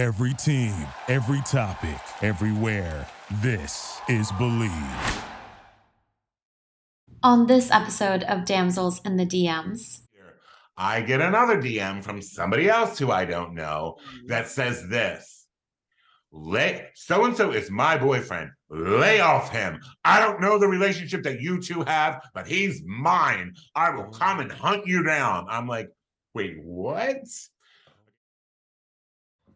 Every team, every topic, everywhere. This is Believe. On this episode of Damsels in the DMs, I get another DM from somebody else who I don't know that says this. Lay so and so is my boyfriend. Lay off him. I don't know the relationship that you two have, but he's mine. I will come and hunt you down. I'm like, wait, what?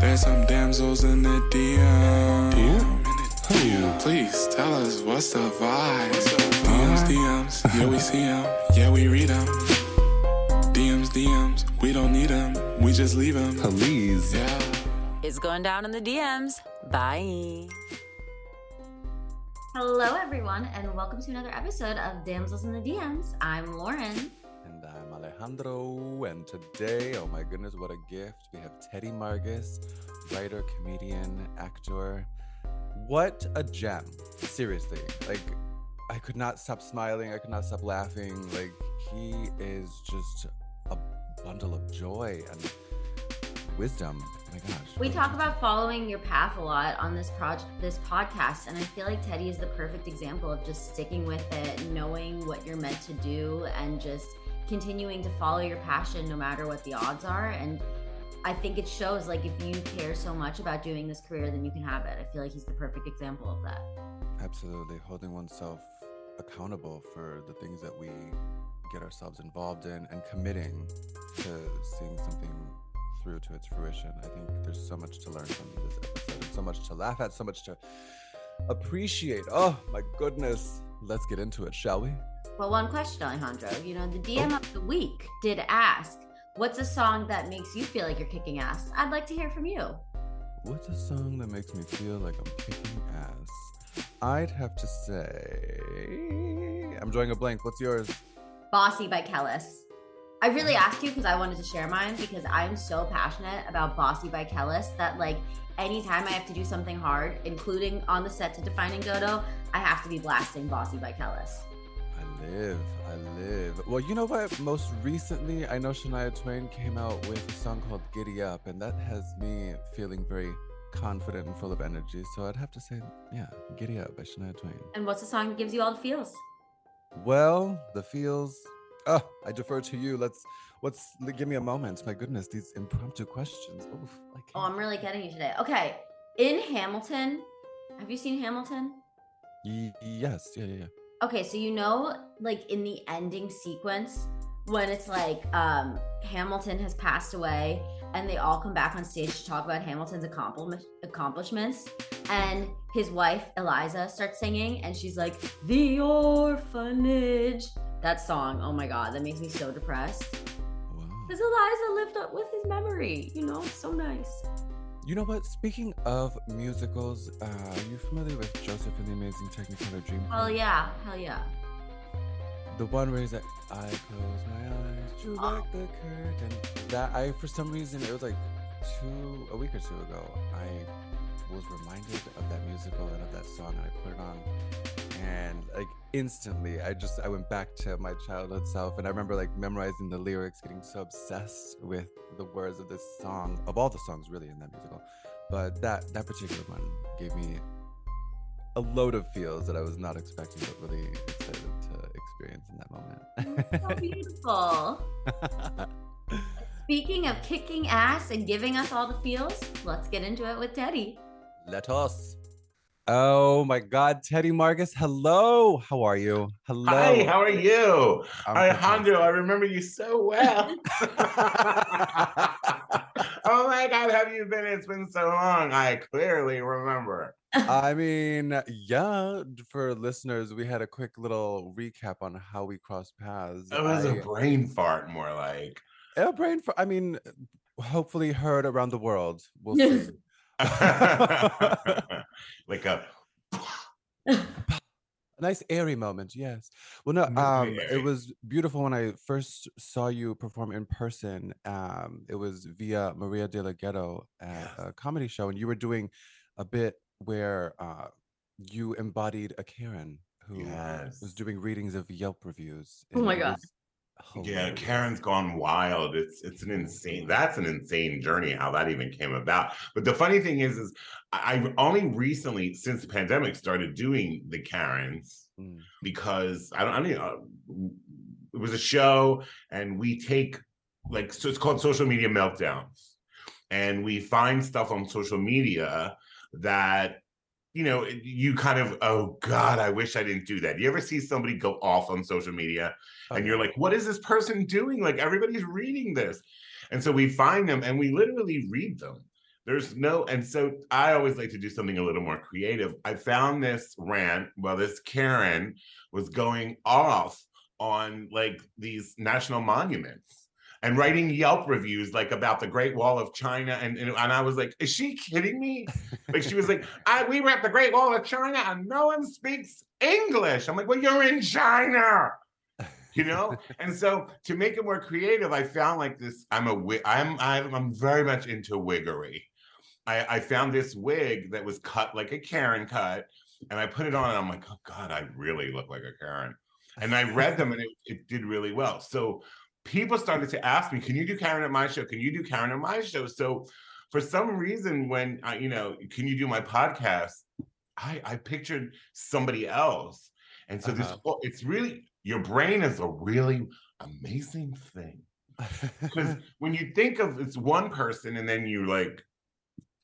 There's some damsels in the DM. DM? Please tell us what's the vibe. DMs, DMs. Yeah, we see them. Yeah, we read them. DMs, DMs. We don't need them. We just leave them. Please. Yeah. It's going down in the DMs. Bye. hello everyone, and welcome to another episode of Damsels in the DMs. I'm Lauren. Alejandro. And today, oh my goodness, what a gift. We have Teddy Margus, writer, comedian, actor. What a gem. Seriously. Like, I could not stop smiling. I could not stop laughing. Like, he is just a bundle of joy and wisdom. Oh my gosh. We talk about following your path a lot on this project, this podcast, and I feel like Teddy is the perfect example of just sticking with it, knowing what you're meant to do, and just continuing to follow your passion no matter what the odds are. And I think it shows like if you care so much about doing this career, then you can have it. I feel like he's the perfect example of that. Absolutely. Holding oneself accountable for the things that we get ourselves involved in and committing to seeing something through to its fruition. I think there's so much to learn from this episode, so much to laugh at, so much to appreciate. Oh my goodness. Let's get into it, shall we? Well, one question, Alejandro. You know, the DM of the week did ask, "What's a song that makes you feel like you're kicking ass?" I'd like to hear from you. What's a song that makes me feel like I'm kicking ass? I'd have to say. I'm drawing a blank. What's yours? Bossy by Kelis. I really asked you because I wanted to share mine because I'm so passionate about Bossy by Kelis that like anytime I have to do something hard, including on the set to Defining Dodo, I have to be blasting Bossy by Kelis. I live, I live. Well, you know what? Most recently, I know Shania Twain came out with a song called Giddy Up, and that has me feeling very confident and full of energy. So I'd have to say, yeah, Giddy Up by Shania Twain. And what's the song that gives you all the feels? Well, the feels. Oh, I defer to you. Let's, what's, give me a moment. My goodness, these impromptu questions. Oof. Oh, I'm really getting you today. Okay. In Hamilton, have you seen Hamilton? Y- yes, yeah, yeah, yeah. Okay, so you know, like in the ending sequence, when it's like um Hamilton has passed away and they all come back on stage to talk about Hamilton's accompli- accomplishments, and his wife Eliza starts singing, and she's like, "The orphanage." That song, oh my god, that makes me so depressed. Wow. Because Eliza lived up with his memory, you know, it's so nice. You know what? Speaking of musicals, uh, are you familiar with Joseph and the Amazing Technicolor Dreamcoat? Hell yeah, hell yeah. The one where he's like, I close my eyes, drew Oh. back the curtain. That I, for some reason, it was like two, a week or two ago, I was reminded of that musical and of that song, and I put it on, and like instantly, I just, I went back to my childhood self, and I remember like memorizing the lyrics, getting so obsessed with the words of this song, of all the songs really in that musical, but that that particular one gave me a load of feels that I was not expecting, but really excited to experience in that moment. So beautiful. Speaking of kicking ass and giving us all the feels, let's get into it with Teddy. Let us. Oh my God, Teddy Marcus. Hello. How are you? Hello. Hi, how are you? I'm Alejandro, I remember you so well. oh my God, have you been? It's been so long. I clearly remember. I mean, yeah, for listeners, we had a quick little recap on how we crossed paths. It was a I- brain fart, more like. a brain for, I mean, hopefully heard around the world. We'll see. like a A nice airy moment, yes. Well, no, um, it was beautiful when I first saw you perform in person. Um, it was via Maria de la Ghetto at a comedy show, and you were doing a bit where uh, you embodied a Karen who Yes. was doing readings of Yelp reviews. Oh my God. was Yeah. Karen's gone wild. It's it's an insane. That's an insane journey. How that even came about. But the funny thing is, is I- I've only recently, since the pandemic, started doing the Karens Mm. because I don't. I mean, uh, it was a show, and we take like so it's called social media meltdowns, and we find stuff on social media that you know you kind of oh god i wish i didn't do that you ever see somebody go off on social media Oh, and you're like, what is this person doing? Like everybody's reading this. And so we find them and we literally read them. There's no, and so I always like to do something a little more creative. I found this rant, well, this Karen was going off on like these national monuments and writing Yelp reviews like about the Great Wall of China. And, and, and I was like, is she kidding me? Like she was like, I, we were at the Great Wall of China and no one speaks English. I'm like, well, you're in China you know and so to make it more creative i found like this i'm a i'm i'm, I'm very much into wiggery I, I found this wig that was cut like a karen cut and i put it on and i'm like oh god i really look like a karen and i read them and it, it did really well so people started to ask me can you do karen at my show? Can you do karen at my show? So for some reason when I, you know can you do my podcast? I i pictured somebody else. And so this Uh-huh. whole- it's really your brain is a really amazing thing. Because when you think of it's one person and then you like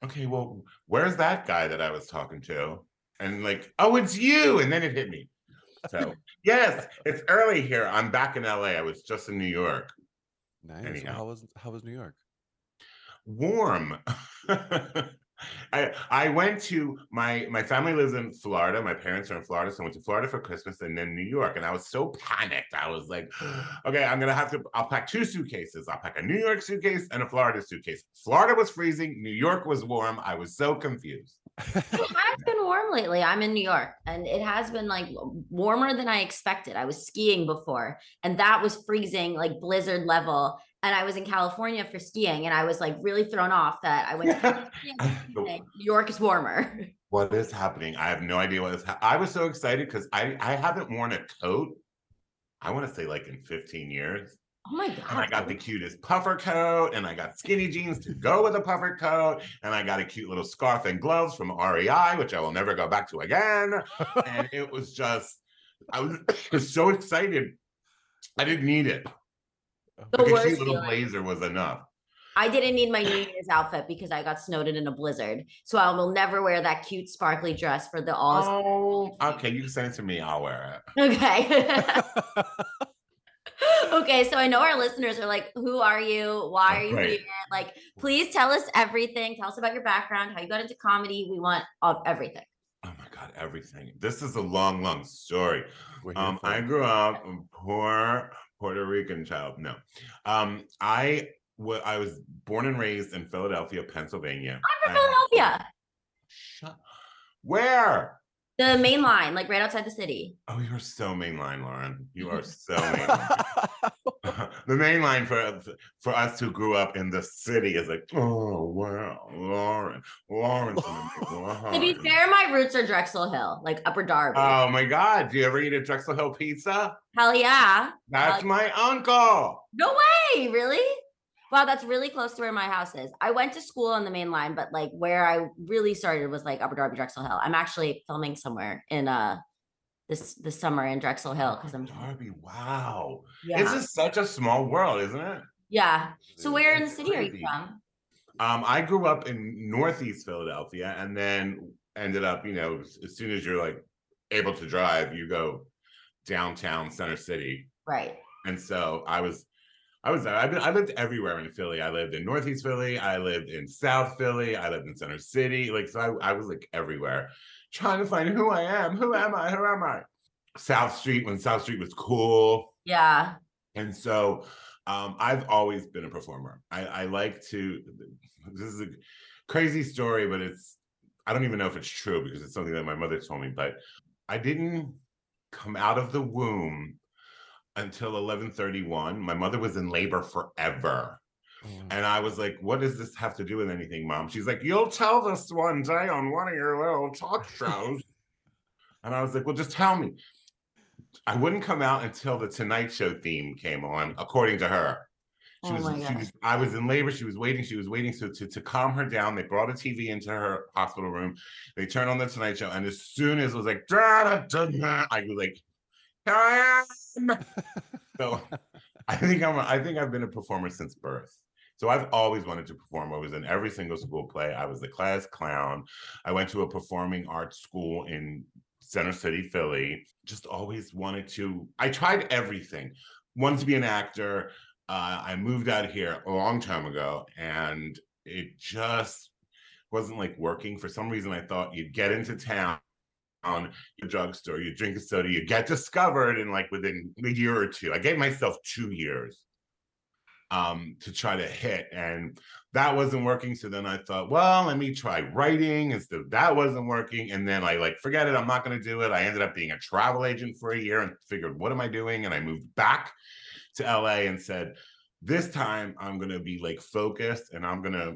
okay well where's that guy that i was talking to? And like oh it's you. And then it hit me. So yes it's early here i'm back in la i was just in new york nice. Anyhow. How was how was New York? warm I I went to my my family lives in Florida. My parents are in Florida, so I went to Florida for Christmas and then New York. And I was so panicked. I was like, okay, I'm gonna have to. I'll pack two suitcases. I'll pack a New York suitcase and a Florida suitcase. Florida was freezing. New York was warm. I was so confused. It has been warm lately. I'm in New York and it has been like warmer than I expected. I was skiing before and that was freezing, like blizzard level. And I was in California for skiing and I was like really thrown off that I went to California New York is warmer. what is happening? I have no idea what is. Ha- I was so excited because I I haven't worn a coat. I want to say like in 15 years. Oh my god. And I got the cutest puffer coat, and I got skinny jeans to go with a puffer coat, and I got a cute little scarf and gloves from REI, which I will never go back to again. and it was just, I was, was so excited. I didn't need it. The Like a worst cute little feeling. blazer was enough. I didn't need my New Year's outfit because I got snowed in in a blizzard. So I will never wear that cute sparkly dress for the all. Oh, okay. You can send it to me. I'll wear it. Okay. okay, so I know our listeners are like, who are you? Why are you Right. here? Like, please tell us everything. Tell us about your background, how you got into comedy. We want all, everything. Oh my God, everything. This is a long, long story. Um, I grew up poor Puerto Rican child. No, um, I wa- I was born and raised in Philadelphia, Pennsylvania. I'm from I- Philadelphia, Shut. Where? the main line, like right outside the city. Oh, you're so mainline, Lauren. You are so mainline. The main line for for us who grew up in the city is like, oh wow, Lauren, Lauren's in the To be fair, my roots are Drexel Hill, like Upper Darby. Oh my God! Do you ever eat a Drexel Hill pizza? Hell yeah. That's Uh, my uncle. No way, really? Wow, that's really close to where my house is. I went to school on the main line, but like where I really started was like Upper Darby, Drexel Hill. I'm actually filming somewhere in uh this this summer in Drexel Hill because I'm Darby. Wow, yeah. this is such a small world, isn't it? yeah. So where in the It's city are you from? Um, I grew up in Northeast Philadelphia, and then ended up, you know, as, as soon as you're like able to drive, you go downtown Center City, Right. and so I was. I was I've been, I lived everywhere in Philly. I lived in Northeast Philly. I lived in South Philly. I lived in Center City. Like so, I, I was like everywhere, trying to find who I am. Who am I? Who am I? South Street when South Street was cool. Yeah. And so um, I've always been a performer. I, I like to. This is a, crazy story, but it's I don't even know if it's true because it's something that my mother told me. But I didn't come out of the womb until 11:31. My mother was in labor forever. Wow. And I was like, what does this have to do with anything, mom? She's like, you'll tell this one day on one of your little talk shows. and I was like, well, just tell me. I wouldn't come out until the Tonight Show theme came on, according to her. She Oh was, she was, I was in labor. She was waiting. She was waiting. So to, to calm her down, they brought a TV into her hospital room. They turned on the Tonight Show, and as soon as it was like, da, da, da, da, I was like, here I am. so I think I'm. I think I've been a performer since birth. So I've always wanted to perform. I was in every single school play. I was the class clown. I went to a performing arts school in Center City, Philly. Just always wanted to. I tried everything. Wanted to be an actor. Uh, I moved out here a long time ago, and it just wasn't like working. For some reason, I thought you'd get into town, your drugstore, you drink a soda, you get discovered, and like within a year or two, I gave myself two years um to try to hit and that wasn't working so then i thought well let me try writing instead of that wasn't working and then i like forget it i'm not going to do it. I ended up being a travel agent for a year and figured what am i doing? And i moved back to la and said this time i'm going to be like focused and i'm going to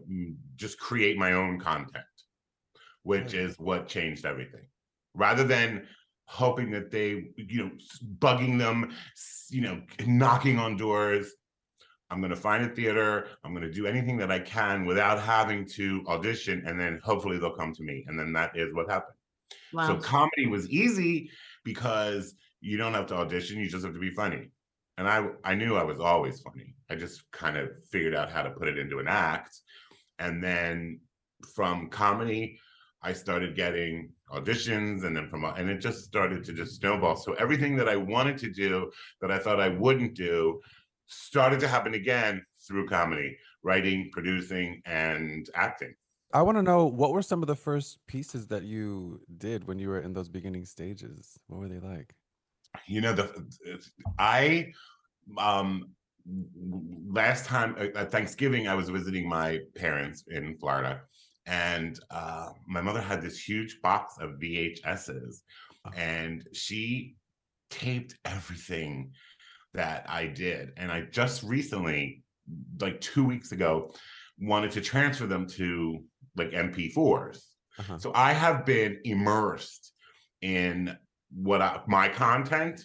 just create my own content which is what changed everything. Rather than hoping that they you know bugging them you know knocking on doors I'm going to find a theater. I'm going to do anything that I can without having to audition, and then hopefully they'll come to me. And then that is what happened. Wow. So comedy was easy because you don't have to audition; you just have to be funny. And I, I knew I was always funny. I just kind of figured out how to put it into an act, and then from comedy, I started getting auditions, and then from and it just started to just snowball. So everything that I wanted to do that I thought I wouldn't do started to happen again through comedy, writing, producing, and acting. I want to know what were some of the first pieces that you did when you were in those beginning stages? What were they like? You know, the I um last time uh, at Thanksgiving I was visiting my parents in Florida, and uh, my mother had this huge box of VHSs, Oh. and she taped everything that I did. And I just recently, like two weeks ago, wanted to transfer them to like MP4s. Uh-huh. So I have been immersed in what I, my content.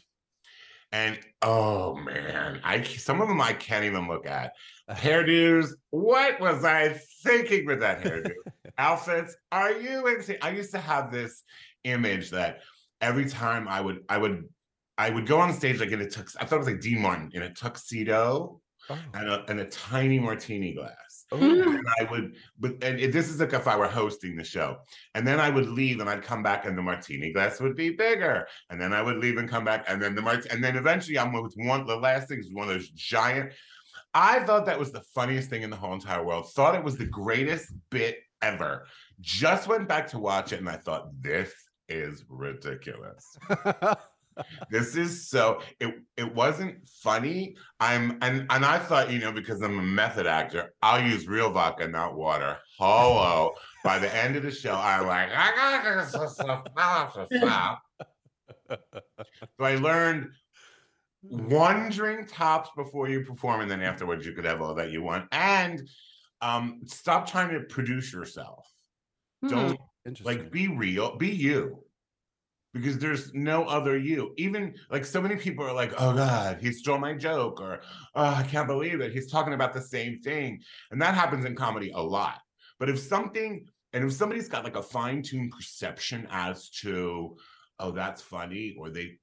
And oh man, I some of them I can't even look at. Hairdos, what was I thinking with that hairdo? Outfits, are you insane? I used to have this image that every time I would I would I would go on stage like in a tux. I thought it was like Dean Martin in a tuxedo Oh. and a, and a tiny martini glass. Oh. Hmm. And I would, but and it- this is like if I were hosting the show, and then I would leave and I'd come back and the martini glass would be bigger, and then I would leave and come back, and then the mart, and then eventually I'm with one. The last thing is one of those giant. I thought that was the funniest thing in the whole entire world. Thought it was the greatest bit ever. Just went back to watch it, and I thought this is ridiculous this is so it it wasn't funny. I'm and and i thought you know because i'm a method actor i'll use real vodka not water. Hello. By the end of the show i'm like i got this stop so i learned one drink tops before you perform and then afterwards you could have all that you want. And um stop trying to produce yourself. Hmm. don't like be real be you because there's no other you. Even like so many people are like oh god he stole my joke or oh i can't believe it. He's talking about the same thing. And that happens in comedy a lot. But if something and if somebody's got like a fine-tuned perception as to oh that's funny or they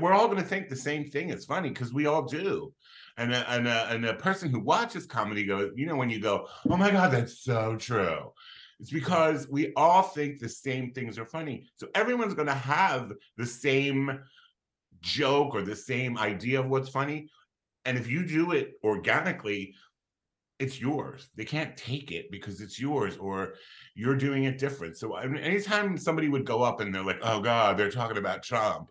we're all going to think the same thing is funny because we all do. And a, and, a, and a person who watches comedy goes you know when you go oh my god that's so true it's because we all think the same things are funny. So everyone's going to have the same joke or the same idea of what's funny. And if you do it organically, it's yours. They can't take it because it's yours or you're doing it different. So I mean, anytime somebody would go up and they're like, oh God, they're talking about Trump.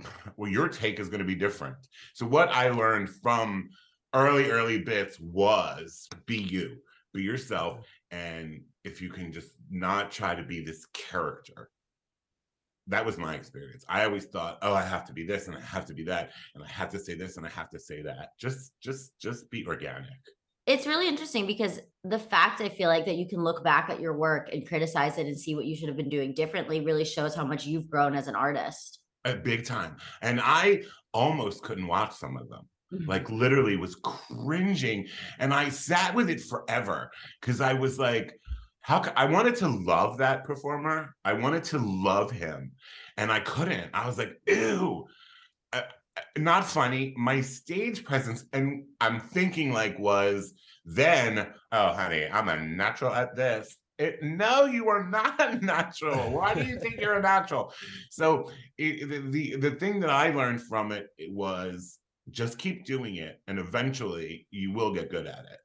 Well, your take is going to be different. So what I learned from early, early bits was be you, be yourself and if you can just not try to be this character that was my experience i always thought oh i have to be this and i have to be that and i have to say this and i have to say that just just just be organic it's really interesting because the fact I feel like that you can look back at your work and criticize it and see what you should have been doing differently really shows how much you've grown as an artist. A big time. And I almost couldn't watch some of them. Mm-hmm. Like literally was cringing. And I sat with it forever because I was like, how ca- I wanted to love that performer. I wanted to love him. And I couldn't. I was like, ew. Uh, uh, not funny. My stage presence, and I'm thinking like was then, oh honey, I'm a natural at this. It, no, you are not a natural. Why do you think you're a natural? So it, the, the the thing that I learned from it was just keep doing it, and eventually you will get good at it.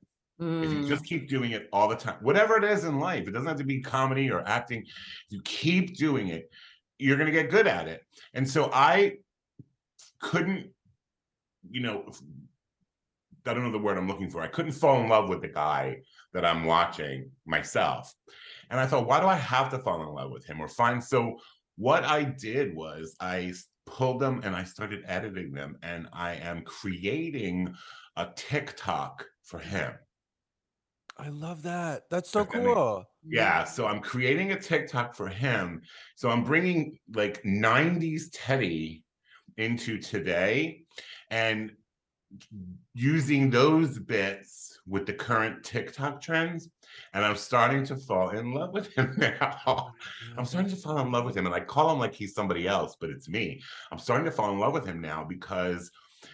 If you Mm. just keep doing it all the time, whatever it is in life, it doesn't have to be comedy or acting. If you keep doing it, you're going to get good at it. And so I couldn't, you know, I don't know the word I'm looking for. I couldn't fall in love with the guy that I'm watching myself. And I thought, why do I have to fall in love with him or find? So what I did was I pulled them and I started editing them, and I am creating a TikTok for him. I love that. That's so If that makes- cool. Yeah, so I'm creating a TikTok for him. So I'm bringing like 90s Teddy into today and using those bits with the current TikTok trends. And I'm starting to fall in love with him now. I'm starting to fall in love with him. And I call him like he's somebody else, but it's me. I'm starting to fall in love with him now because,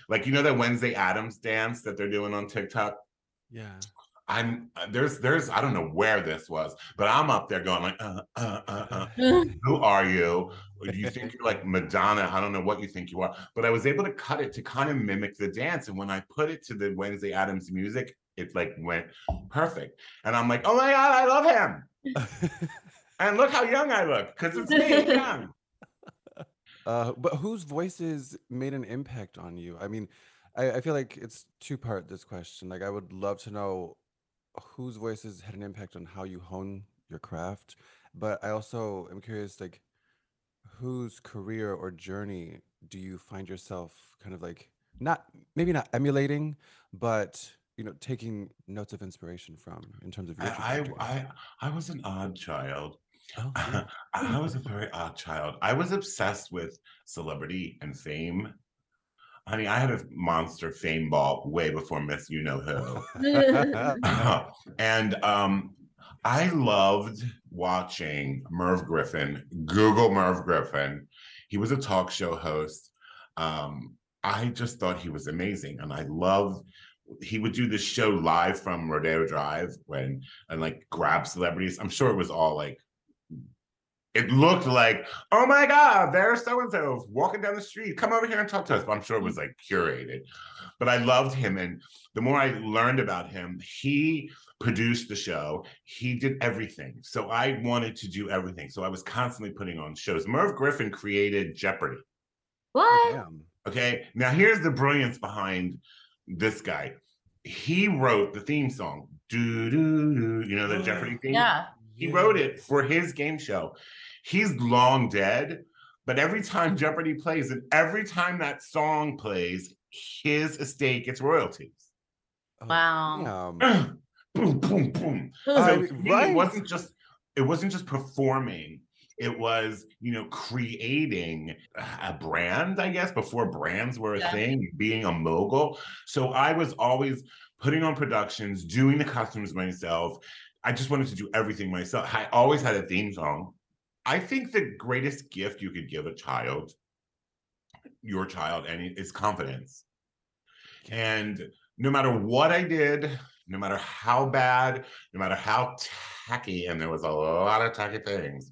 like, you know, that Wednesday Addams dance that they're doing on TikTok? Yeah. I'm uh, there's there's I don't know where this was, but I'm up there going like, uh, uh, uh, uh. who are you? Do you think you're like Madonna? I don't know what you think you are, but I was able to cut it to kind of mimic the dance. And when I put it to the Wednesday Addams music, it like went perfect. And I'm like, oh my god, I love him. And look how young I look because it's me young. Uh, but whose voices made an impact on you? I mean, I, I feel like it's two part this question. Like, I would love to know whose voices had an impact on how you hone your craft. But I also am curious, like, whose career or journey do you find yourself kind of like not maybe not emulating, but you know, taking notes of inspiration from in terms of your I. I I I was an odd child. Oh, yeah. I was a very odd child. I was obsessed with celebrity and fame. Honey, I had a monster fame ball way before Miss You Know Who. and um, I loved watching Merv Griffin. Google Merv Griffin. He was a talk show host. Um, I just thought he was amazing, and I loved. He would do this show live from Rodeo Drive when and like grab celebrities. I'm sure it was all like. It looked like, oh my God, there's so and so walking down the street. Come over here and talk to us. But I'm sure it was like curated. But I loved him, and the more I learned about him, he produced the show. He did everything. So I wanted to do everything. So I was constantly putting on shows. Merv Griffin created Jeopardy. what? Okay. Now here's the brilliance behind this guy. He wrote the theme song. Do do do. You know the mm-hmm. Jeopardy theme? Yeah. He wrote it for his game show. He's long dead, but every time Jeopardy plays and every time that song plays, his estate gets royalties. Oh, Wow. damn. boom, boom, boom. So mean, to right. it wasn't just it wasn't just performing. It was, you know, creating a brand, I guess, before brands were a Yeah. thing, being a mogul. So I was always putting on productions, doing the costumes myself. I just wanted to do everything myself. I always had a theme song. I think the greatest gift you could give a child, your child, any is confidence. And no matter what I did, no matter how bad, no matter how tacky, and there was a lot of tacky things,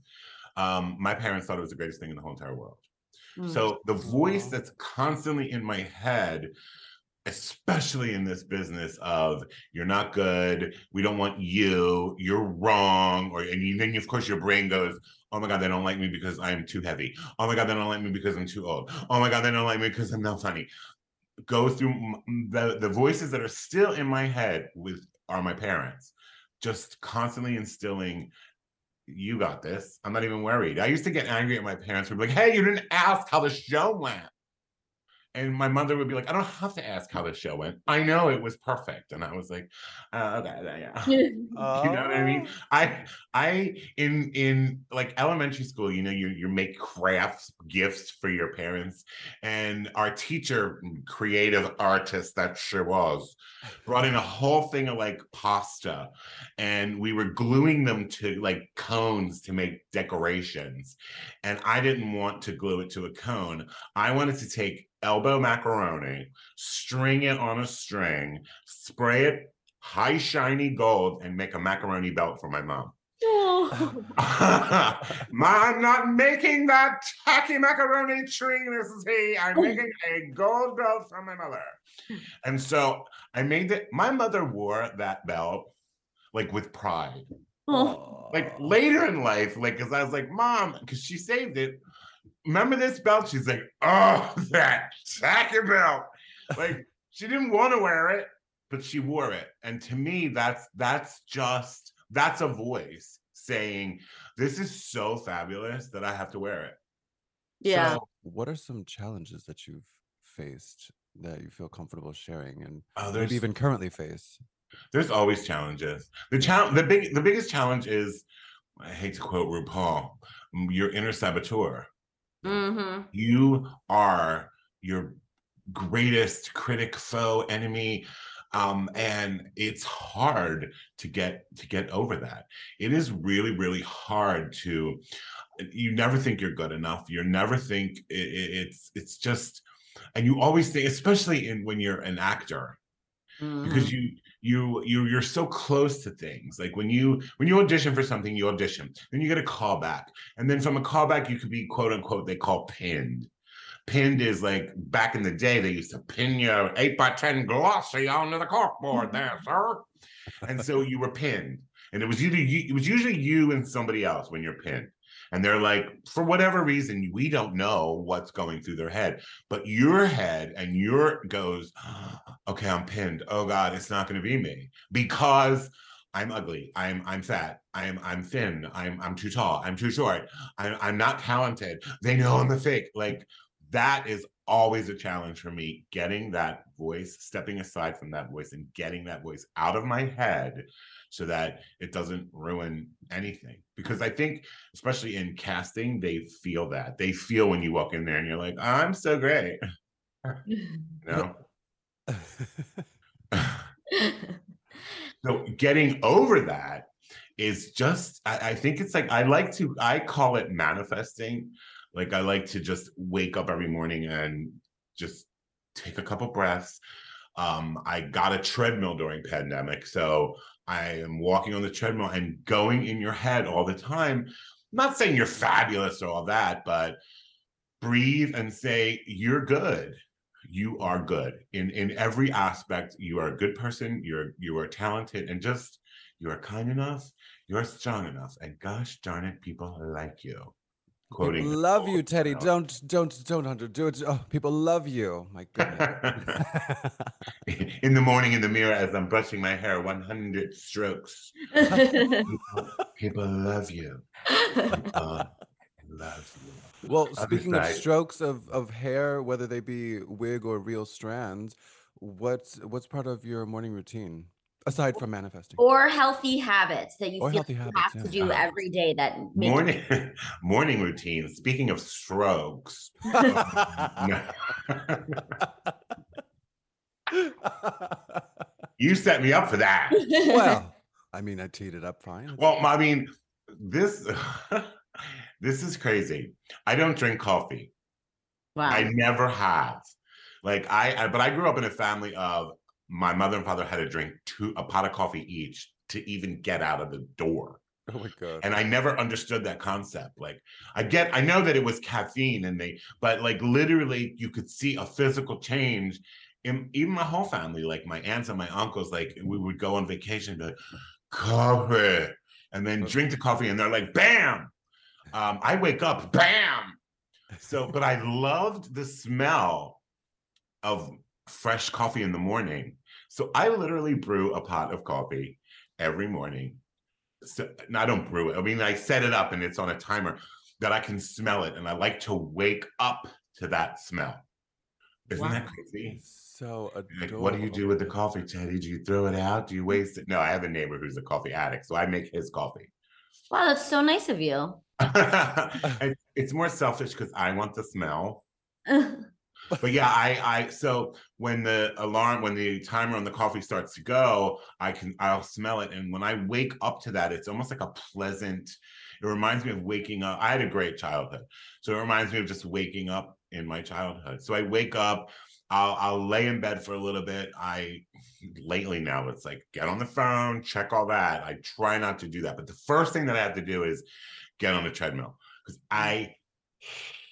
um, my parents thought it was the greatest thing in the whole entire world. Mm. So the voice that's constantly in my head, especially in this business of you're not good, we don't want you, you're wrong, or and you- then of course your brain goes, oh my god, they don't like me because I'm too heavy. Oh my god, they don't like me because I'm too old. Oh my god, they don't like me because I'm not funny. Go through the the voices that are still in my head with are my parents. just constantly instilling you got this. I'm not even worried. I used to get angry at my parents would be like, hey, you didn't ask how the show went. And my mother would be like, I don't have to ask how the show went. I know it was perfect. And I was like, uh, okay, yeah. you know what I mean? I I in in like elementary school, you know, you you make crafts, gifts for your parents. And our teacher, creative artist that she was, brought in a whole thing of like pasta. And we were gluing them to like cones to make decorations. And I didn't want to glue it to a cone. I wanted to take elbow macaroni, string it on a string, spray it high shiny gold, and make a macaroni belt for my mom. I'm not making that tacky macaroni tree, Mrs. He. I'm making a gold belt for my mother. And so I made it. My mother wore that belt like with pride. Oh. Like later in life, like because I was like, Mom, because she saved it. Remember this belt? She's like, Oh, that tacky belt. Like she didn't want to wear it, but she wore it. And to me, that's that's just that's a voice saying, This is so fabulous that I have to wear it. Yeah. So, What are some challenges that you've faced that you feel comfortable sharing and oh, there's maybe even currently face? there's always challenges. The challenge, the big, the biggest challenge is, I hate to quote RuPaul, your inner saboteur. Hmm You are your greatest critic, foe, enemy, um, and it's hard to get to get over that. It is really, really hard to. You never think you're good enough. You never think i- i- it's it's just, and you always think, especially in when you're an actor, because you you you you're so close to things. Like when you when you audition for something you audition. Then you get a call back. And then from a callback you could be quote unquote they call pinned. Pinned is like back in the day they used to pin your 8 by 10 glossy onto the corkboard mm-hmm. there sir. And so you were pinned. And it was either you, it was usually you and somebody else when you're pinned. And they're like for whatever reason we don't know what's going through their head but your head and your goes okay i'm pinned. Oh god it's not going to be me. Because i'm ugly i'm i'm fat i'm i'm thin i'm i'm too tall i'm too short i'm, I'm not talented. They know i'm a fake. Like that is always a challenge for me getting that voice stepping aside from that voice and getting that voice out of my head so that it doesn't ruin anything. Because i think especially in casting they feel that. They feel when you walk in there and you're like i'm so great. You know so getting over that is just I, I think it's like i like to i call it manifesting. Like i like to just wake up every morning and just take a couple breaths. Um i got a treadmill during pandemic so i am walking on the treadmill and going in your head all the time. I'm not saying you're fabulous or all that but breathe and say you're good you are good in in every aspect you are a good person you're you are talented and just you are kind enough you're strong enough and gosh darn it people like you quoting People love you, Teddy. know. Don't don't don't underdo it. Oh, people love you. My goodness. in the morning in the mirror as i'm brushing my hair 100 strokes people love you people love you well, speaking of side. strokes of, of hair, whether they be wig or real strands, what's what's part of your morning routine aside from manifesting? or healthy habits that you Or feel healthy you habits, have to yeah. do uh, every day that make you morning morning routine speaking of strokes you set me up for that well, I mean, I teed it up fine. It's well i mean this this is crazy i don't drink coffee wow. i never have like I, I but i grew up in a family of my mother and father had to drink two a pot of coffee each to even get out of the door Oh my god. and I never understood that concept. Like, I get, I know that it was caffeine, and they, but like literally, you could see a physical change in even my whole family, like my aunts and my uncles. Like, we would go on vacation, and be like, coffee, and then drink the coffee, and they're like, bam. Um, I wake up, bam. So, but I loved the smell of fresh coffee in the morning. So I literally brew a pot of coffee, every morning. So, no, I don't brew it. I mean, I set it up and it's on a timer that I can smell it, and I like to wake up to that smell. Isn't that crazy? So Like, adorable. what do you do with the coffee, Teddy? Do you throw it out? Do you waste it? No, I have a neighbor who's a coffee addict, so I make his coffee. Wow, that's so nice of you. It- it's more selfish because I want the smell. But yeah, I I so when the alarm, when the timer on the coffee starts to go, I can I'll smell it. And when I wake up to that, it's almost like a pleasant, it reminds me of waking up. I had a great childhood. So it reminds me of just waking up in my childhood. So I wake up, I'll I'll lay in bed for a little bit. I lately now it's like get on the phone, check all that. I try not to do that. But the first thing that I have to do is get on a treadmill because mm. I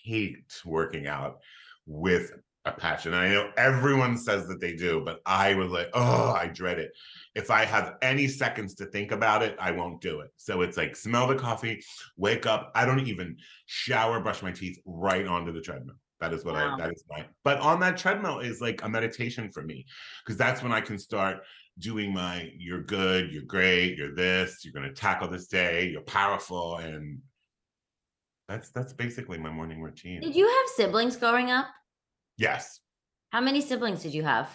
hate working out with a passion. And I know everyone says that they do, but I was like, oh, I dread it. If I have any seconds to think about it, I won't do it. So it's like smell the coffee, wake up. I don't even shower, brush my teeth right onto the treadmill. That is what Wow. I that is my but on that treadmill is like a meditation for me because that's when I can start doing my you're good, you're great, you're this, you're gonna tackle this day, you're powerful, and that's that's basically my morning routine. Did you have siblings growing up? Yes. How many siblings did you have?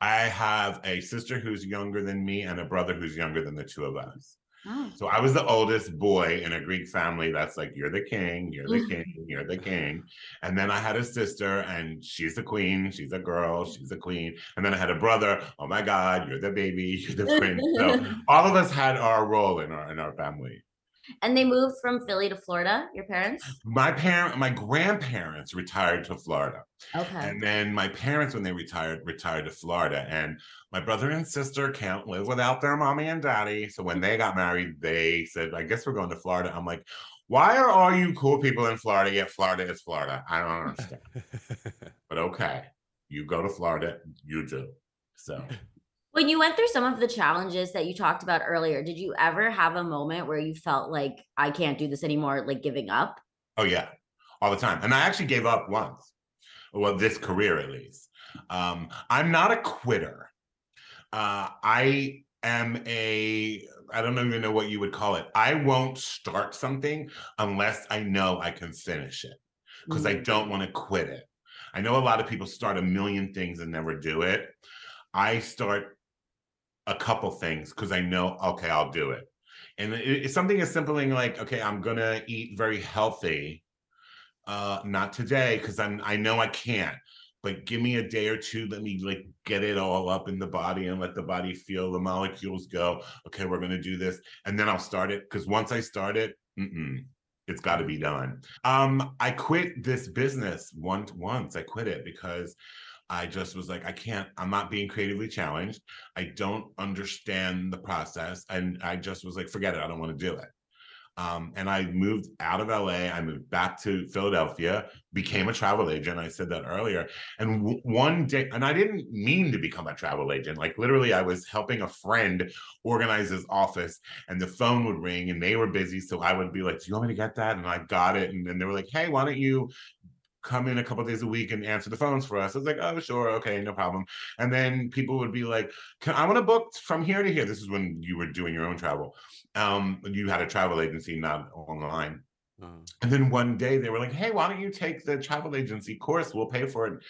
I have a sister who's younger than me and a brother who's younger than the two of us. Oh. So I was the oldest boy in a Greek family that's like, you're the king, you're the king, you're the king. And then I had a sister and she's the queen, she's a girl, she's a queen. And then I had a brother, oh my God, you're the baby, you're the prince. So all of us had our role in our in our family. And they moved from Philly to Florida, your parents? My parent, my grandparents retired to Florida. Okay. And then my parents, when they retired, retired to Florida. And my brother and sister can't live without their mommy and daddy. So when they got married, they said, I guess we're going to Florida. I'm like, why are all you cool people in Florida? Yet Florida is Florida. I don't understand. but okay, you go to Florida, you do. So When you went through some of the challenges that you talked about earlier, did you ever have a moment where you felt like I can't do this anymore, like giving up? Oh yeah, all the time. And I actually gave up once. Well, this career at least. Um, I'm not a quitter. Uh, I am a I don't even know what you would call it. I won't start something unless I know I can finish it because I don't want to quit it. I know a lot of people start a million things and never do it. I start a couple things because I know, okay, I'll do it. And it- it's something as simple as like, okay, I'm gonna eat very healthy. Uh, not today because I'm I know I can't, but give me a day or two. Let me like get it all up in the body and let the body feel the molecules go. Okay, we're gonna do this, and then I'll start it because once I start it, it's got to be done. Um, I quit this business once. Once I quit it because I just was like, I can't. I'm not being creatively challenged. I don't understand the process, and I just was like, forget it. I don't want to do it. Um, and I moved out of LA. I moved back to Philadelphia, became a travel agent. I said that earlier. And w- one day, and I didn't mean to become a travel agent. Like literally, I was helping a friend organize his office, and the phone would ring, and they were busy. So I would be like, "Do you want me to get that?" And I got it. And then they were like, "Hey, why don't you?" Come in a couple days a week and answer the phones for us. I was like, oh, sure, okay, no problem. And then people would be like, Can, I want to book from here to here. This is when you were doing your own travel. Um, you had a travel agency, not online. Uh, And then one day they were like, hey, why don't you take the travel agency course? We'll pay for it.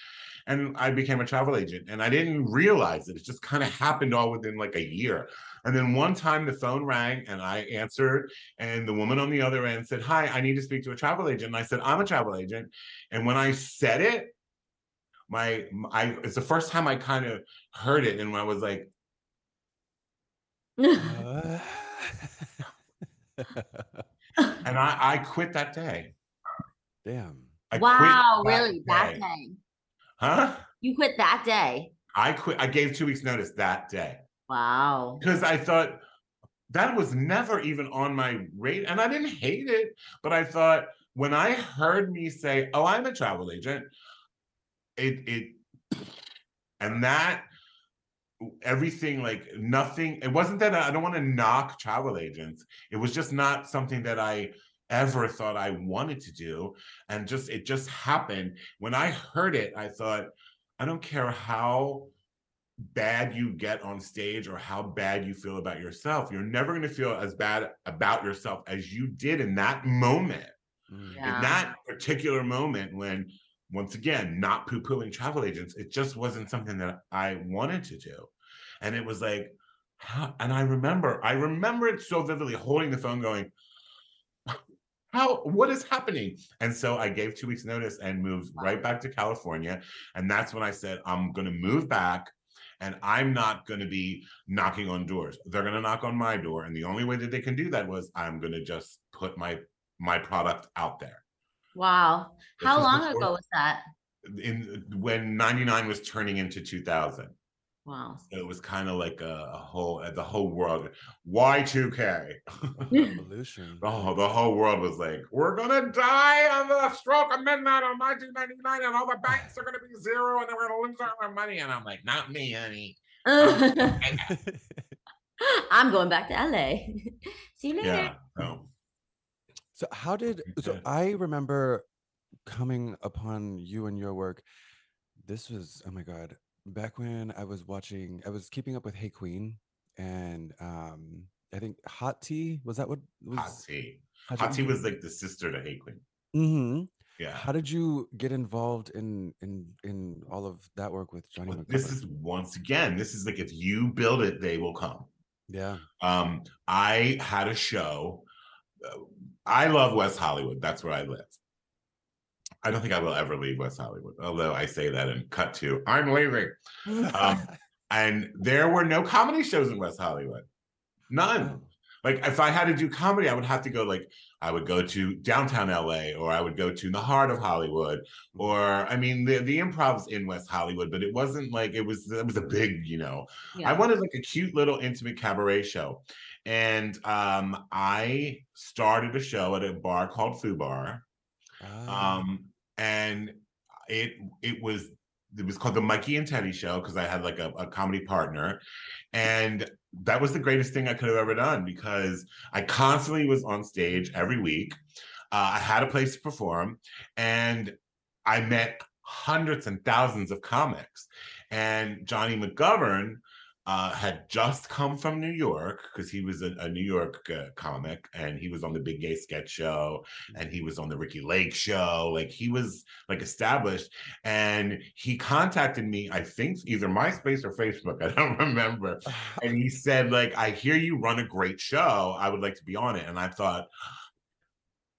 And I became a travel agent and I didn't realize it. It just kind of happened all within like a year. And then one time the phone rang and I answered, and the woman on the other end said, Hi, I need to speak to a travel agent. And I said, I'm a travel agent. And when I said it, my I it's the first time I kind of heard it, and I was like, uh, and I, I quit that day. Damn. I quit wow, that really? That day. day. Huh? You quit that day. I quit. I gave two weeks notice that day. Wow. because I thought that was never even on my rate, and I didn't hate it, but I thought when I heard me say, "Oh, I'm a travel agent," it it and that everything like nothing. It wasn't that I don't want to knock travel agents. It was just not something that I ever thought I wanted to do, and just it just happened. When I heard it, I thought, I don't care how bad you get on stage or how bad you feel about yourself, you're never going to feel as bad about yourself as you did in that moment. Mm. Yeah. In that particular moment when once again, not poo-pooing travel agents, it just wasn't something that I wanted to do. And it was like, how, and I remember, I remember it so vividly holding the phone going, how what is happening and so i gave two weeks notice and moved right back to california and that's when i said i'm going to move back and i'm not going to be knocking on doors they're going to knock on my door and the only way that they can do that was i'm going to just put my my product out there Wow. This How long before- ago was that? in when 99 was turning into 2000 Wow. so it was kind of like a, a whole uh, the whole world y2k Revolution. Oh, the whole world was like, we're gonna die on the stroke of midnight on 1999, and all the banks are gonna be zero, and then we're gonna lose all our money. And I'm like, not me, honey. Um, I'm going back to LA. See you later. Yeah. So, So how did so I remember coming upon you and your work. This was oh my god, back when I was watching I was keeping up with Hey Qween and um I think Hot Tea was that what was Hot Tea. Hot Hot Tea was like the sister to Hey Qween. Mm-hmm. Yeah. How did you get involved in in in all of that work with Jonny McGovern? this is once again, this is like if you build it, they will come. yeah. Um, I had a show. uh, I love West Hollywood. That's where I live. I don't think I will ever leave West Hollywood, although I say that and cut to I'm leaving. Um, and there were no comedy shows in West Hollywood. None. Like if I had to do comedy, I would have to go like I would go to downtown LA or I would go to the heart of Hollywood or I mean the the improv's in West Hollywood, but it wasn't like it was it was a big, you know. Yeah. I wanted like a cute little intimate cabaret show. And um I started a show at a bar called Foo Bar. Ah, Um and it it was it was called the Mikey and Teddy show because I had like a, a comedy partner. And that was the greatest thing I could have ever done because I constantly was on stage every week. Uh, I had a place to perform and I met hundreds and thousands of comics. And Jonny McGovern uh, had just come from New York because he was a, a New York uh, comic and he was on the Big Gay Sketch Show and he was on the Ricki Lake Show. Like he was like established. And he contacted me, I think either MySpace or Facebook, I don't remember. And he said, like, I hear you run a great show. I would like to be on it. And I thought,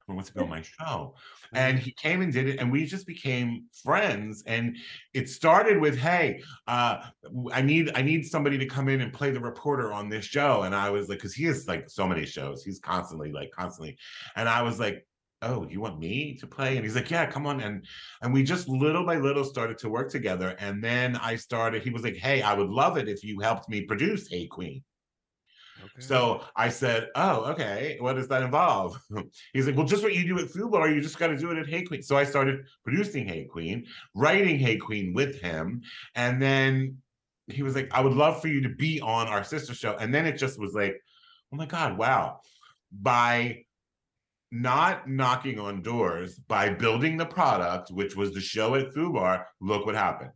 who wants to be on my show? And he came and did it, and we just became friends. And it started with, "Hey, uh, I need I need somebody to come in and play the reporter on this show." And I was like, because he has like so many shows, he's constantly like constantly, and I was like, "Oh, you want me to play?" And he's like, "Yeah, come on." And and we just little by little started to work together. And then I started. He was like, "Hey, I would love it if you helped me produce Hey Qween." Okay. So mm. I said, "Oh, okay. What does that involve?" He's like, "Well, just what you do at Foo Bar, you just got to do it at Hey Qween." So I started producing Hey Qween, writing Hey Qween with him, and then he was like, "I would love for you to be on our sister show." And then it just was like, "Oh my god, wow!" By not knocking on doors, by building the product, which was the show at Foo Bar, look what happened.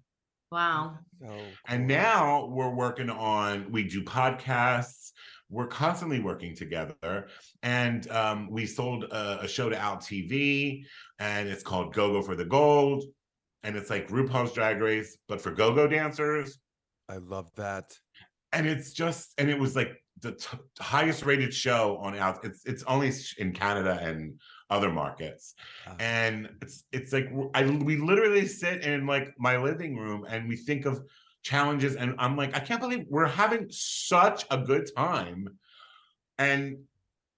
Wow. So And now we're working on, we do podcasts. We're constantly working together. And um, we sold a, a show to Out TV, and it's called Go Go for the Gold. And it's like RuPaul's Drag Race, but for go go dancers. I love that. And it's just, and it was like the t- highest rated show on Out. It's it's only in Canada and other markets Ah. and it's it's like I we literally sit in like my living room and we think of challenges and I'm like I can't believe we're having such a good time and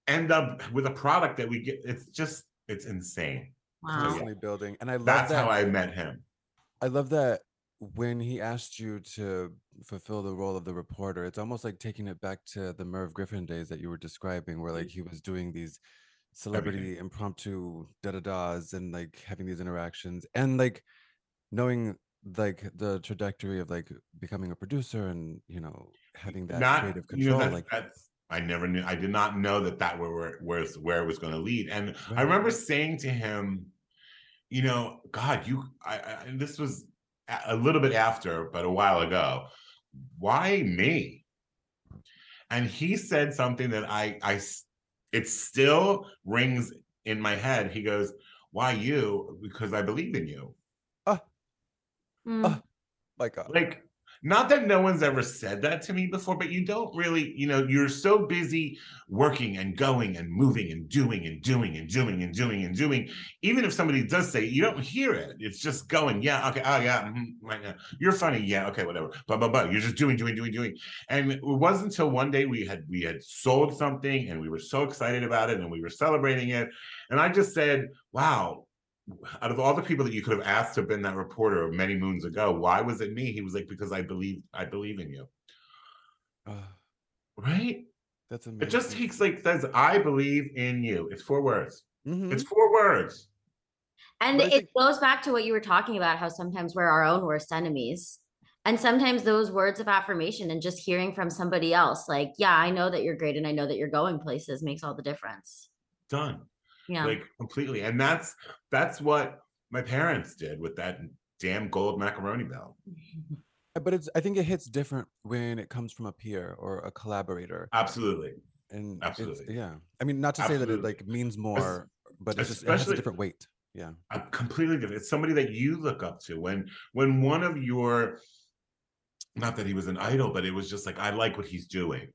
end up with a product that we get it's just it's insane. Wow. constantly building. And I love That's that how I met him. I love that when he asked you to fulfill the role of the reporter, it's almost like taking it back to the Merv Griffin days that you were describing, where like he was doing these celebrity impromptu da da das and like having these interactions and like knowing like the trajectory of like becoming a producer and you know having that Not creative you know control like that's I never knew I did not know that that were where where, where it was going to lead and I remember saying to him, you know, God, you, I, I and this was a a little bit after, but a while ago. why me? And he said something that I I it still rings in my head. He goes, why you? Because I believe in you. Mm. Uh, My God. Like, not that no one's ever said that to me before, but you don't really, you know, you're so busy working and going and moving and doing and doing and doing and doing and doing. Even if somebody does say it, you don't hear it. It's just going, yeah, okay, oh yeah, mhm, right now. You're funny, yeah, okay, whatever. But but but you're just doing, doing, doing, doing. And it wasn't until one day we had we had sold something and we were so excited about it and we were celebrating it. And I just said, wow, out of all the people that you could have asked to have been that reporter many moons ago, why was it me? He was like, because I believe, I believe in you. Uh, Right? that's amazing. It just takes like says, I believe in you. It's four words. Mhm. It's four words. And But it think- goes back to what you were talking about how sometimes we're our own worst enemies. And sometimes those words of affirmation and just hearing from somebody else, like, yeah, I know that you're great and I know that you're going places makes all the difference. Done. Yeah. Like completely. And that's that's what my parents did with that damn gold macaroni belt. Uh, But it's I think it hits different when it comes from a peer or a collaborator. Absolutely. And Absolutely. yeah. I mean, not to say that it like means more, but it's just it has a different weight. Yeah. a completely different. It's somebody that you look up to. When when one of your not that he was an idol, but it was just like I like what he's doing.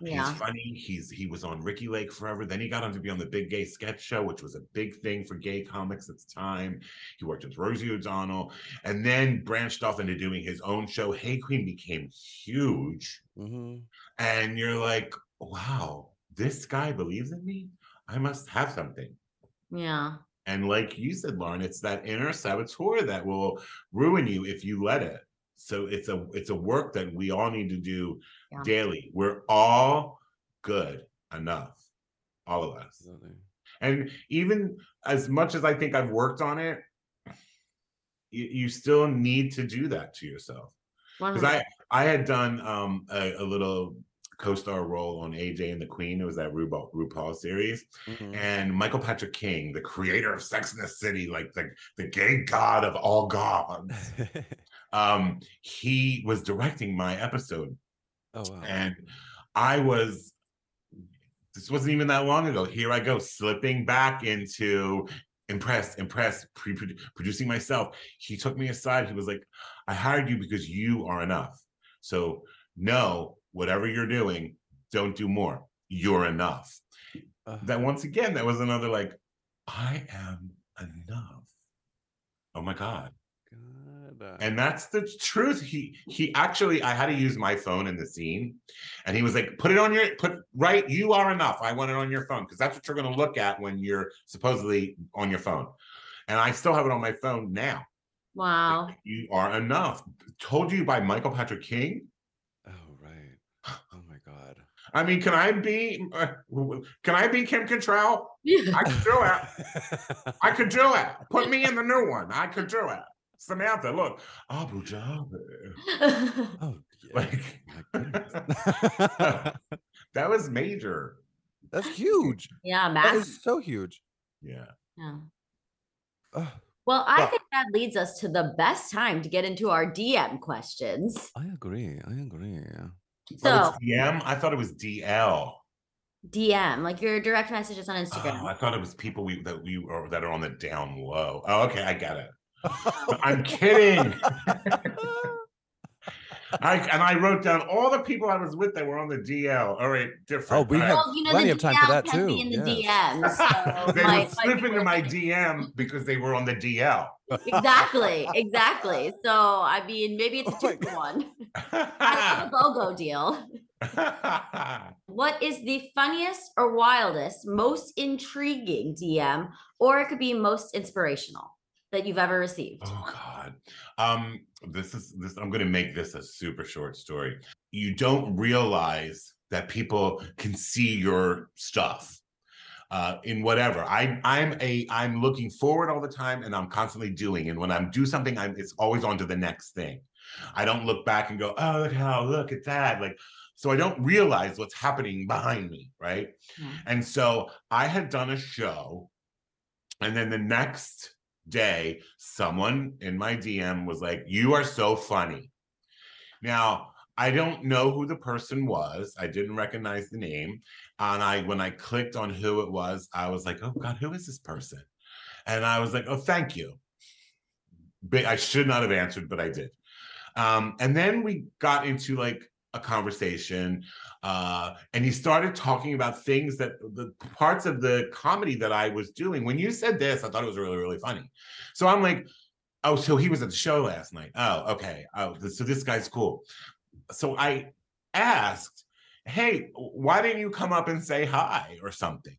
Yeah. He's funny. He's he was on Ricki Lake forever. Then he got on to be on the Big Gay Sketch Show, which was a big thing for gay comics at the time. He worked with Rosie O'Donnell, and then branched off into doing his own show. Hey Qween became huge, hmm and you're like, wow, this guy believes in me. I must have something. Yeah. And like you said, Lauren, it's that inner saboteur that will ruin you if you let it. So it's a it's a work that we all need to do Yeah. daily. We're all good enough, all of us. Absolutely. And even as much as I think I've worked on it, you, you still need to do that to yourself. Because I I had done um a, a little co-star role on AJ and the Queen. It was that RuPaul, RuPaul series Mhm. and Michael Patrick King, the creator of Sex in the City, like the, the gay god of all gods, um, he was directing my episode. oh wow. And I was, this wasn't even that long ago. Here I go, slipping back into impressed, impressed, pre producing myself. He took me aside. He was like, I hired you because you are enough. So, no, whatever you're doing, don't do more. You're enough Uh, that once again, that was another like, I am enough. Oh my God. God, uh, And that's the truth. He he actually, I had to use my phone in the scene. And he was like, put it on your put right, you are enough. I want it on your phone because that's what you're gonna look at when you're supposedly on your phone. And I still have it on my phone now. Wow. You are enough. Told you by Michael Patrick King. oh right. Oh my god. I mean, can I be uh, can I be Kim Cattrall? I could do it. I could do it. Put me in the new one. I could do it. Samantha, look. Abu Dhabi. oh yeah. Like that was major. That's huge. yeah, That massive. is so huge. Yeah. Yeah. Ugh, Well, I Well- think that leads us to the best time to get into our DM questions. I agree. I agree. So, oh, it's DM? I thought it was DL. DM, like your direct messages on oh, Instagram. Oh, I thought it was people we that we or that are on the down low. Oh, okay, I get it. I'm kidding. I and I wrote down all the people I was with that were on the DL. All right, different. Oh, we All right. have well, you know, plenty of time for that too, in the yes. DMs. So they my- would my slip into my DM because they were on the DL. exactly, exactly. So I mean, maybe it's a Oh two for one. I love a BOGO deal. What is the funniest or wildest, most intriguing DM, or it could be most inspirational that you've ever received? oh God. Um, this is this. I'm gonna make this a super short story. You don't realize that people can see your stuff uh in whatever i i'm a i'm looking forward all the time and i'm constantly doing and when i'm do something i'm it's always on to the next thing i don't look back and go oh look how look at that like so i don't realize what's happening behind me right Yeah. and so i had done a show and then the next day someone in my dm was like you are so funny now I don't know who the person was. I didn't recognize the name. And I when I clicked on who it was, I was like, oh God, who is this person? And I was like, oh, thank you. I should not have answered, but I did. Um, and then we got into like a conversation uh, and he started talking about things that the parts of the comedy that I was doing. When you said this, I thought it was really, really funny. So I'm like, oh, so he was at the show last night. Oh, okay. Oh, so this guy's cool. So I asked, hey, why didn't you come up and say hi or something?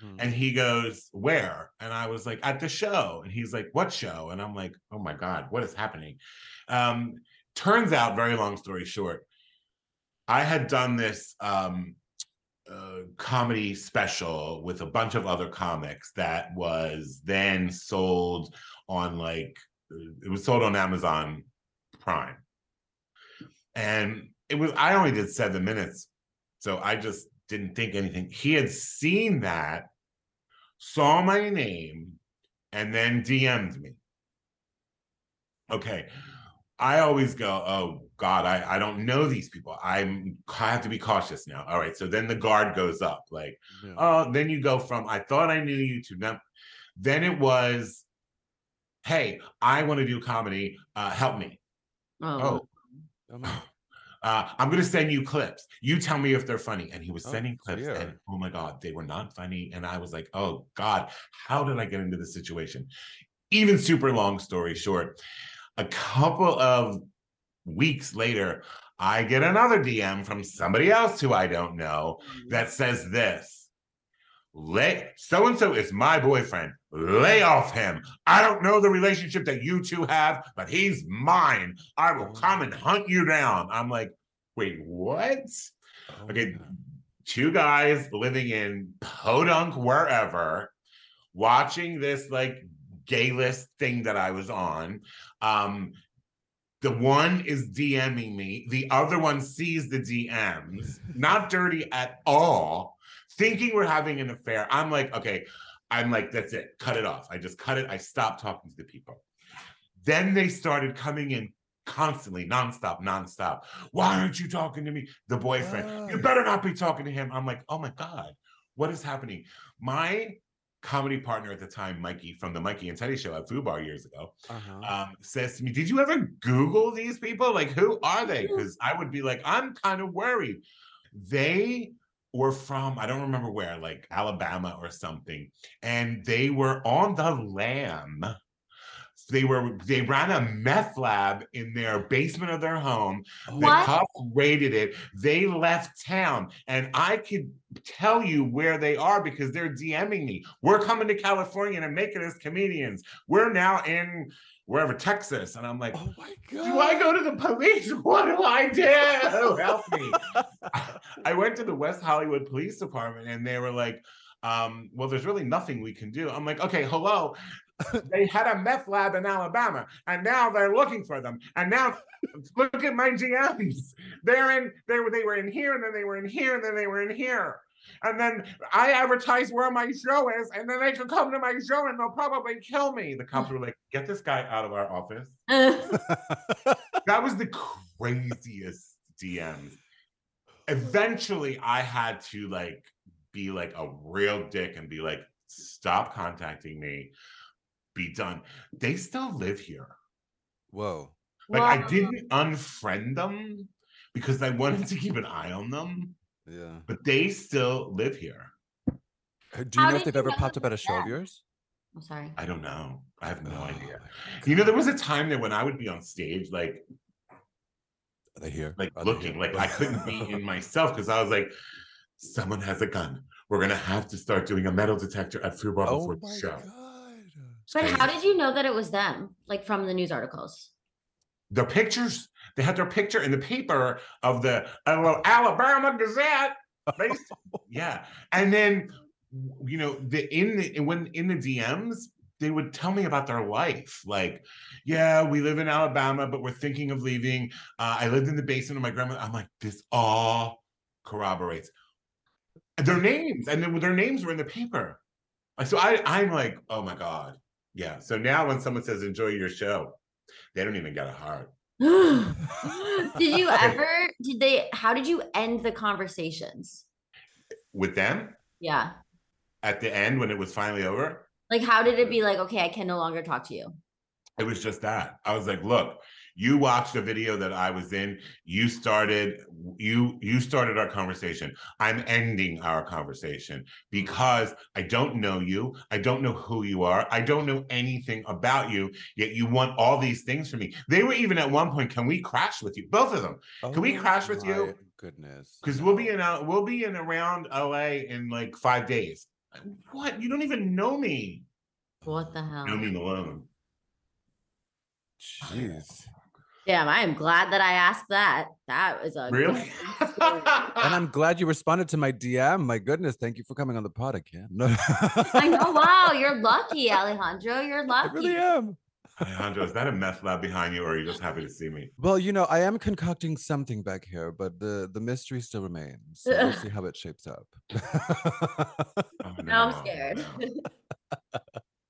Hmm. And he goes, Where? And I was like, At the show. And he's like, What show? And I'm like, Oh my God, what is happening? Um, turns out, very long story short, I had done this um, uh, comedy special with a bunch of other comics that was then sold on like, it was sold on Amazon Prime. And it was, I only did seven minutes. So I just didn't think anything. He had seen that, saw my name, and then DM'd me. Okay. I always go, oh God, I, I don't know these people. I'm I have to be cautious now. All right. So then the guard goes up. Like, Yeah. oh, then you go from I thought I knew you to them. Then it was, hey, I want to do comedy. Uh, help me. Oh, Oh. Uh, I'm gonna send you clips. You tell me if they're funny. And he was Oh, sending clips, dear. and oh my god, they were not funny. And I was like, oh god, how did I get into this situation? Even super long story short, a couple of weeks later, I get another DM from somebody else who I don't know that says this. Lay so and so is my boyfriend. Lay off him. I don't know the relationship that you two have, but he's mine. I will come and hunt you down. I'm like, wait, what? Oh, Okay, two guys living in Podunk, wherever, watching this like gay list thing that I was on. Um, the one is DMing me, the other one sees the DMs, not dirty at all, thinking we're having an affair. I'm like, okay, I'm like, that's it, cut it off. I just cut it. I stopped talking to the people. Then they started coming in constantly, nonstop, nonstop. Why aren't you talking to me? The boyfriend, you better not be talking to him. I'm like, oh my God, what is happening? My comedy partner at the time, Mikey from the Mikey and Teddy show at Foo Bar years ago, Uh-huh. um, says to me, Did you ever Google these people? Like, who are they? Because I would be like, I'm kind of worried. They were from, I don't remember where, like Alabama or something, and they were on the lam. They were they ran a meth lab in their basement of their home. Oh, The cops raided it. They left town, and I could tell you where they are because they're DMing me. We're coming to California and make it as comedians. We're now in wherever Texas, and I'm like, Oh my god. do I go to the police? What do I do? Help me! I went to the West Hollywood Police Department, and they were like. Um, well, there's really nothing we can do. I'm like, okay, hello. They had a meth lab in Alabama, and now they're looking for them. And now look at my GMs. They're in they were they were in here, and then they were in here, and then they were in here. And then I advertise where my show is, and then they can come to my show and they'll probably kill me. The cops were like, get this guy out of our office. That was the craziest DMs. Eventually, I had to like be like a real dick and be like, stop contacting me. Be done. They still live here. Whoa. Like I didn't unfriend them because I wanted to keep an eye on them, Yeah. but they still live here. Do you How know if they've ever popped up at a was show of yours? I'm sorry. I don't know. I have no Oh idea. You know, there was a time that when I would be on stage, like Are they here? like Are they looking, here? like I couldn't be in myself because I was like, someone has a gun. We're gonna have to start doing a metal detector at Foo Bar Oh before the show. god. It's But how did you know that it was them? Like from the news articles? their pictures? They had their picture in the paper of the uh, Alabama Gazette. Yeah, and then you know the in the when in the DMs they would tell me about their life. Like, yeah, we live in Alabama, but we're thinking of leaving. Uh, I lived in the basement of my grandmother. I'm like, this all corroborates their names, and then their names were in the paper. Like, So I, I'm like, oh my god, yeah. So now when someone says enjoy your show, they don't even get a heart. did you ever? Did they? How did you end the conversations? With them Yeah. at the end when it was finally over, Like, how did it uh, be like? Okay, I can no longer talk to you. it was just that. I was like, look, you watched a video that I was in. You started you you started our conversation. I'm ending our conversation because I don't know you. I don't know who you are. I don't know anything about you. Yet you want all these things from me. They were even at one point, can we crash with you? Both of them. Can we Oh crash with you? Goodness. Because we'll be in uh, we'll be in around LA in like five days. What? You don't even know me. What the hell? Know me alone. Jeez. Damn, I am glad that I asked that. That was a good Really? And I'm glad you responded to my DM. My goodness, thank you for coming on the pod again. No. I know. Wow, you're lucky, Alejandro. You're lucky. I lucky. really am. Alejandro, is that a meth lab behind you, or are you just happy to see me? Well, you know, I am concocting something back here, but the the mystery still remains. So we'll see how it shapes up. Oh, Now I'm no, scared. no.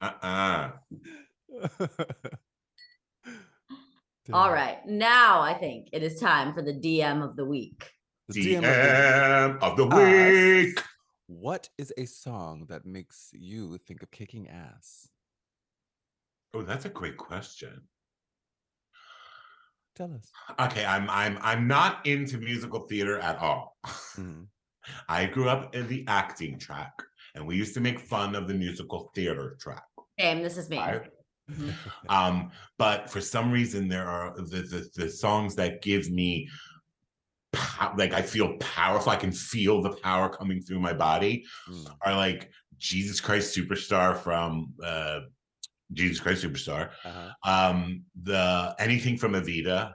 Uh-uh. All Damn. right, now I think it is time for the DM of the week. The DM of the- DM of the Us. week. What is a song that makes you think of kicking ass? Oh, that's a great question. Tell us. Okay, I'm I'm I'm not into musical theater at all. Mhm. I grew up in the acting track, and we used to make fun of the musical theater track. Same. This is me. Right? Mhm. Um, but for some reason, there are the the, the songs that give me pow- like I feel powerful. I can feel the power coming through my body. Mm. Are like Jesus Christ Superstar from uh, Jesus Christ Superstar. Uh-huh. Um, the anything from Evita,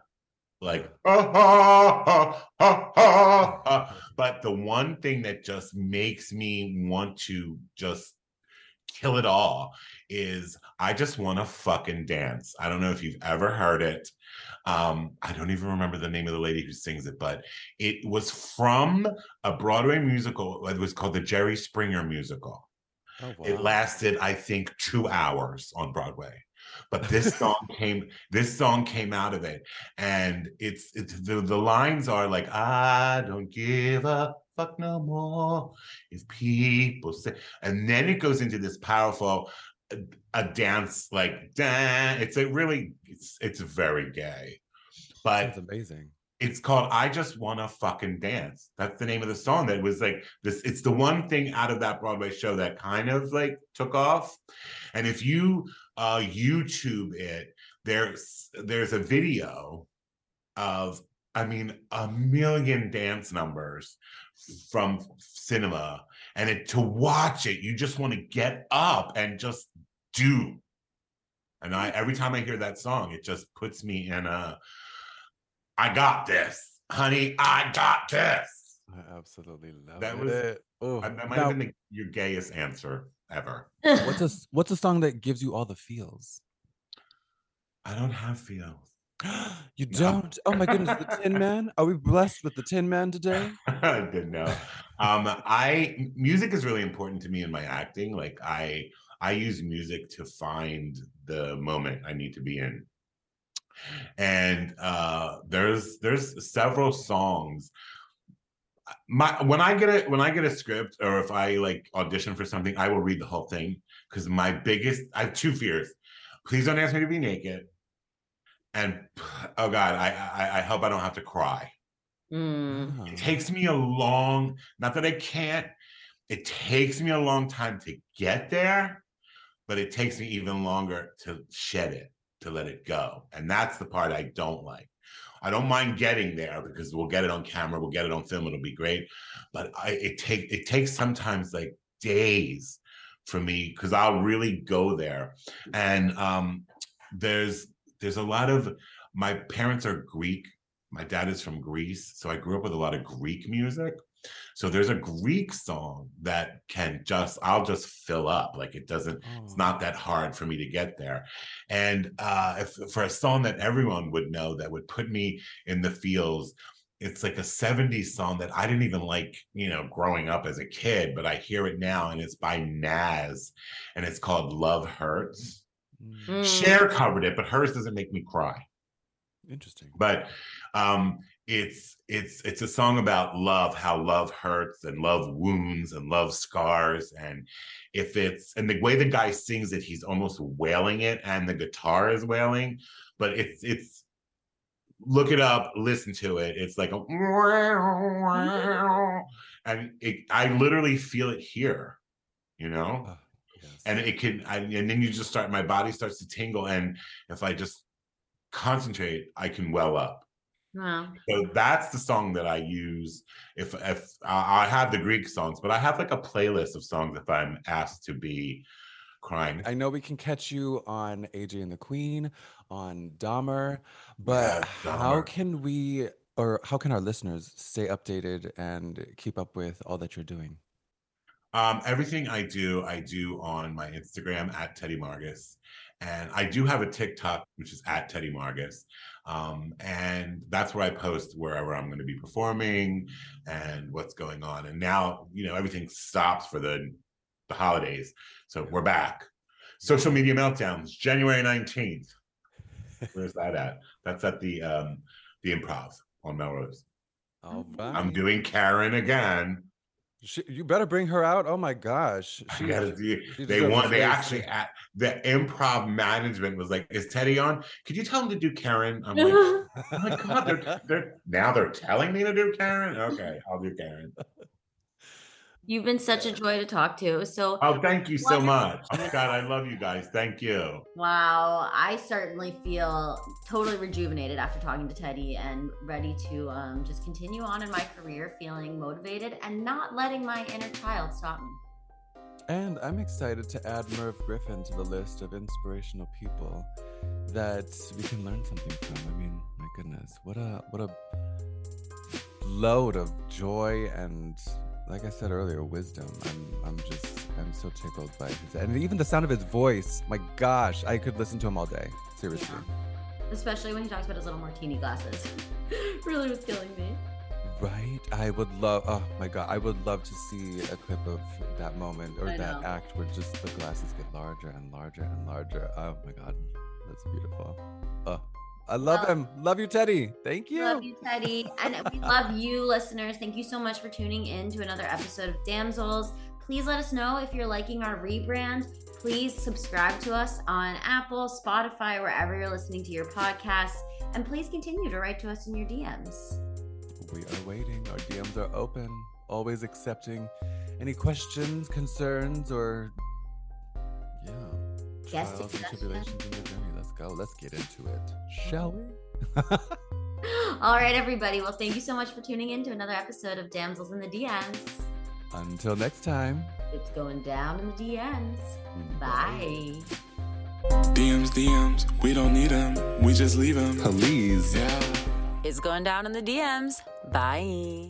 like ah, ah, ah, ah, ah, ah. but the one thing that just makes me want to just kill it all is I just want to fucking dance. I don't know if you've ever heard it. Um, I don't even remember the name of the lady who sings it, but it was from a Broadway musical. It was called the Jerry Springer musical. Oh, wow. It lasted, I think, two hours on Broadway. But this song came, this song came out of it. And it's it's the, the lines are like, I don't give a fuck no more. If people say, and then it goes into this powerful a dance like dan. It's a really it's it's very gay. But it's amazing. it's called I Just Wanna Fucking Dance. That's the name of the song that was like this. It's the one thing out of that Broadway show that kind of like took off. And if you uh YouTube it, there's there's a video of I mean a million dance numbers from cinema. And it to watch it, you just want to get up and just do. And I every time I hear that song, it just puts me in a I got this, honey. I got this. I absolutely love That was- it. Oh, That that might now, have been the, your gayest answer ever. what's a s- what's a song that gives you all the feels? I don't have feels. you don't? Oh my goodness, the Tin Man. Are we blessed with the Tin Man today? I didn't know. Um, I music is really important to me in my acting. Like I I use music to find the moment I need to be in. And uh there's there's several songs. My when I get it when I get a script or if I like audition for something, I will read the whole thing because my biggest I have two fears. Please don't ask me to be naked. And oh God, I I, I hope I don't have to cry. Mm. It takes me a long not that i can't it takes me a long time to get there but it takes me even longer to shed it to let it go. And that's the part i don't like. I don't mind getting there because we'll get it on camera we'll get it on film it'll be great. But i it take it takes sometimes like days for me because i'll really go there. And um there's there's a lot of my parents are greek my dad is from Greece, so I grew up with a lot of Greek music. So there's a Greek song that can just I'll just fill up. Like it doesn't it's Oh. not that hard for me to get there. And uh if for a song that everyone would know that would put me in the feels, it's like a 70s song that I didn't even like, you know, growing up as a kid, but I hear it now and it's by Nas and it's called Love Hurts. Mm. Mm. Cher covered it, but hers doesn't make me cry. Interesting. but um it's it's it's a song about love how love hurts and love wounds and love scars and if it's and the way the guy sings it he's almost wailing it and the guitar is wailing but it's it's look it up listen to it it's like a and it, i literally feel it here you know Ah, yes. and it can I, and then you just start my body starts to tingle and if i just concentrate i can well up Wow. so that's the song that I use. If if I I have the Greek songs, but I have like a playlist of songs if I'm asked to be crying. I know we can catch you on AJ and the Queen, on Dahmer, but Yes, how can we or how can our listeners stay updated and keep up with all that you're doing? Um, everything I do, I do on my Instagram at Teddy Margas. And I do have a TikTok, which is at Teddy Margas. Um, and that's where I post wherever I'm going to be performing and what's going on. And now, you know, everything stops for the the holidays. So we're back. Social media meltdowns, January 19th. Where's that at? That's at the um the improv on Melrose. All Mhm. I'm doing Karen again. She, you better bring her out. Oh my gosh. She, do- she they want they actually at the improv management was like, is Teddy on? Could you tell him to do Karen? I'm like, oh my god, they're, they're now they're telling me to do Karen. Okay, I'll do Karen. You've been such a joy to talk to. So Oh, thank you so much. Oh my god, I love you guys. Thank you. wow. I certainly feel totally rejuvenated after talking to Teddy and ready to um, just continue on in my career, feeling motivated and not letting my inner child stop me. And I'm excited to add Merv Griffin to the list of inspirational people that we can learn something from. I mean, my goodness, what a what a load of joy and like I said earlier, wisdom. I'm I'm just I'm so tickled by his and even the sound of his voice. My gosh, I could listen to him all day. Seriously. Especially when he talks about his little martini glasses. really was killing me. Right? I would love oh my god, I would love to see a clip of that moment or I that know. act where just the glasses get larger and larger and larger. Oh my god. That's beautiful. Oh, I love Well- him. Love you, Teddy. Thank you. Love you, Teddy. And we love you, listeners. Thank you so much for tuning in to another episode of Damsels. Please let us know if you're liking our rebrand. Please subscribe to us on Apple, Spotify, wherever you're listening to your podcasts. And please continue to write to us in your DMs. We are waiting. Our DMs are open. Always accepting any questions, concerns, or yeah, trials and tribulations in your journey. Let's go. Let's get into it, shall we? All right, everybody. Well, thank you so much for tuning in to another episode of Damsels in the DMs. Until next time. It's going down in the DMs. Bye. DMs, DMs, we don't need them, we just leave them. Please. Yeah. It's going down in the DMs. Bye.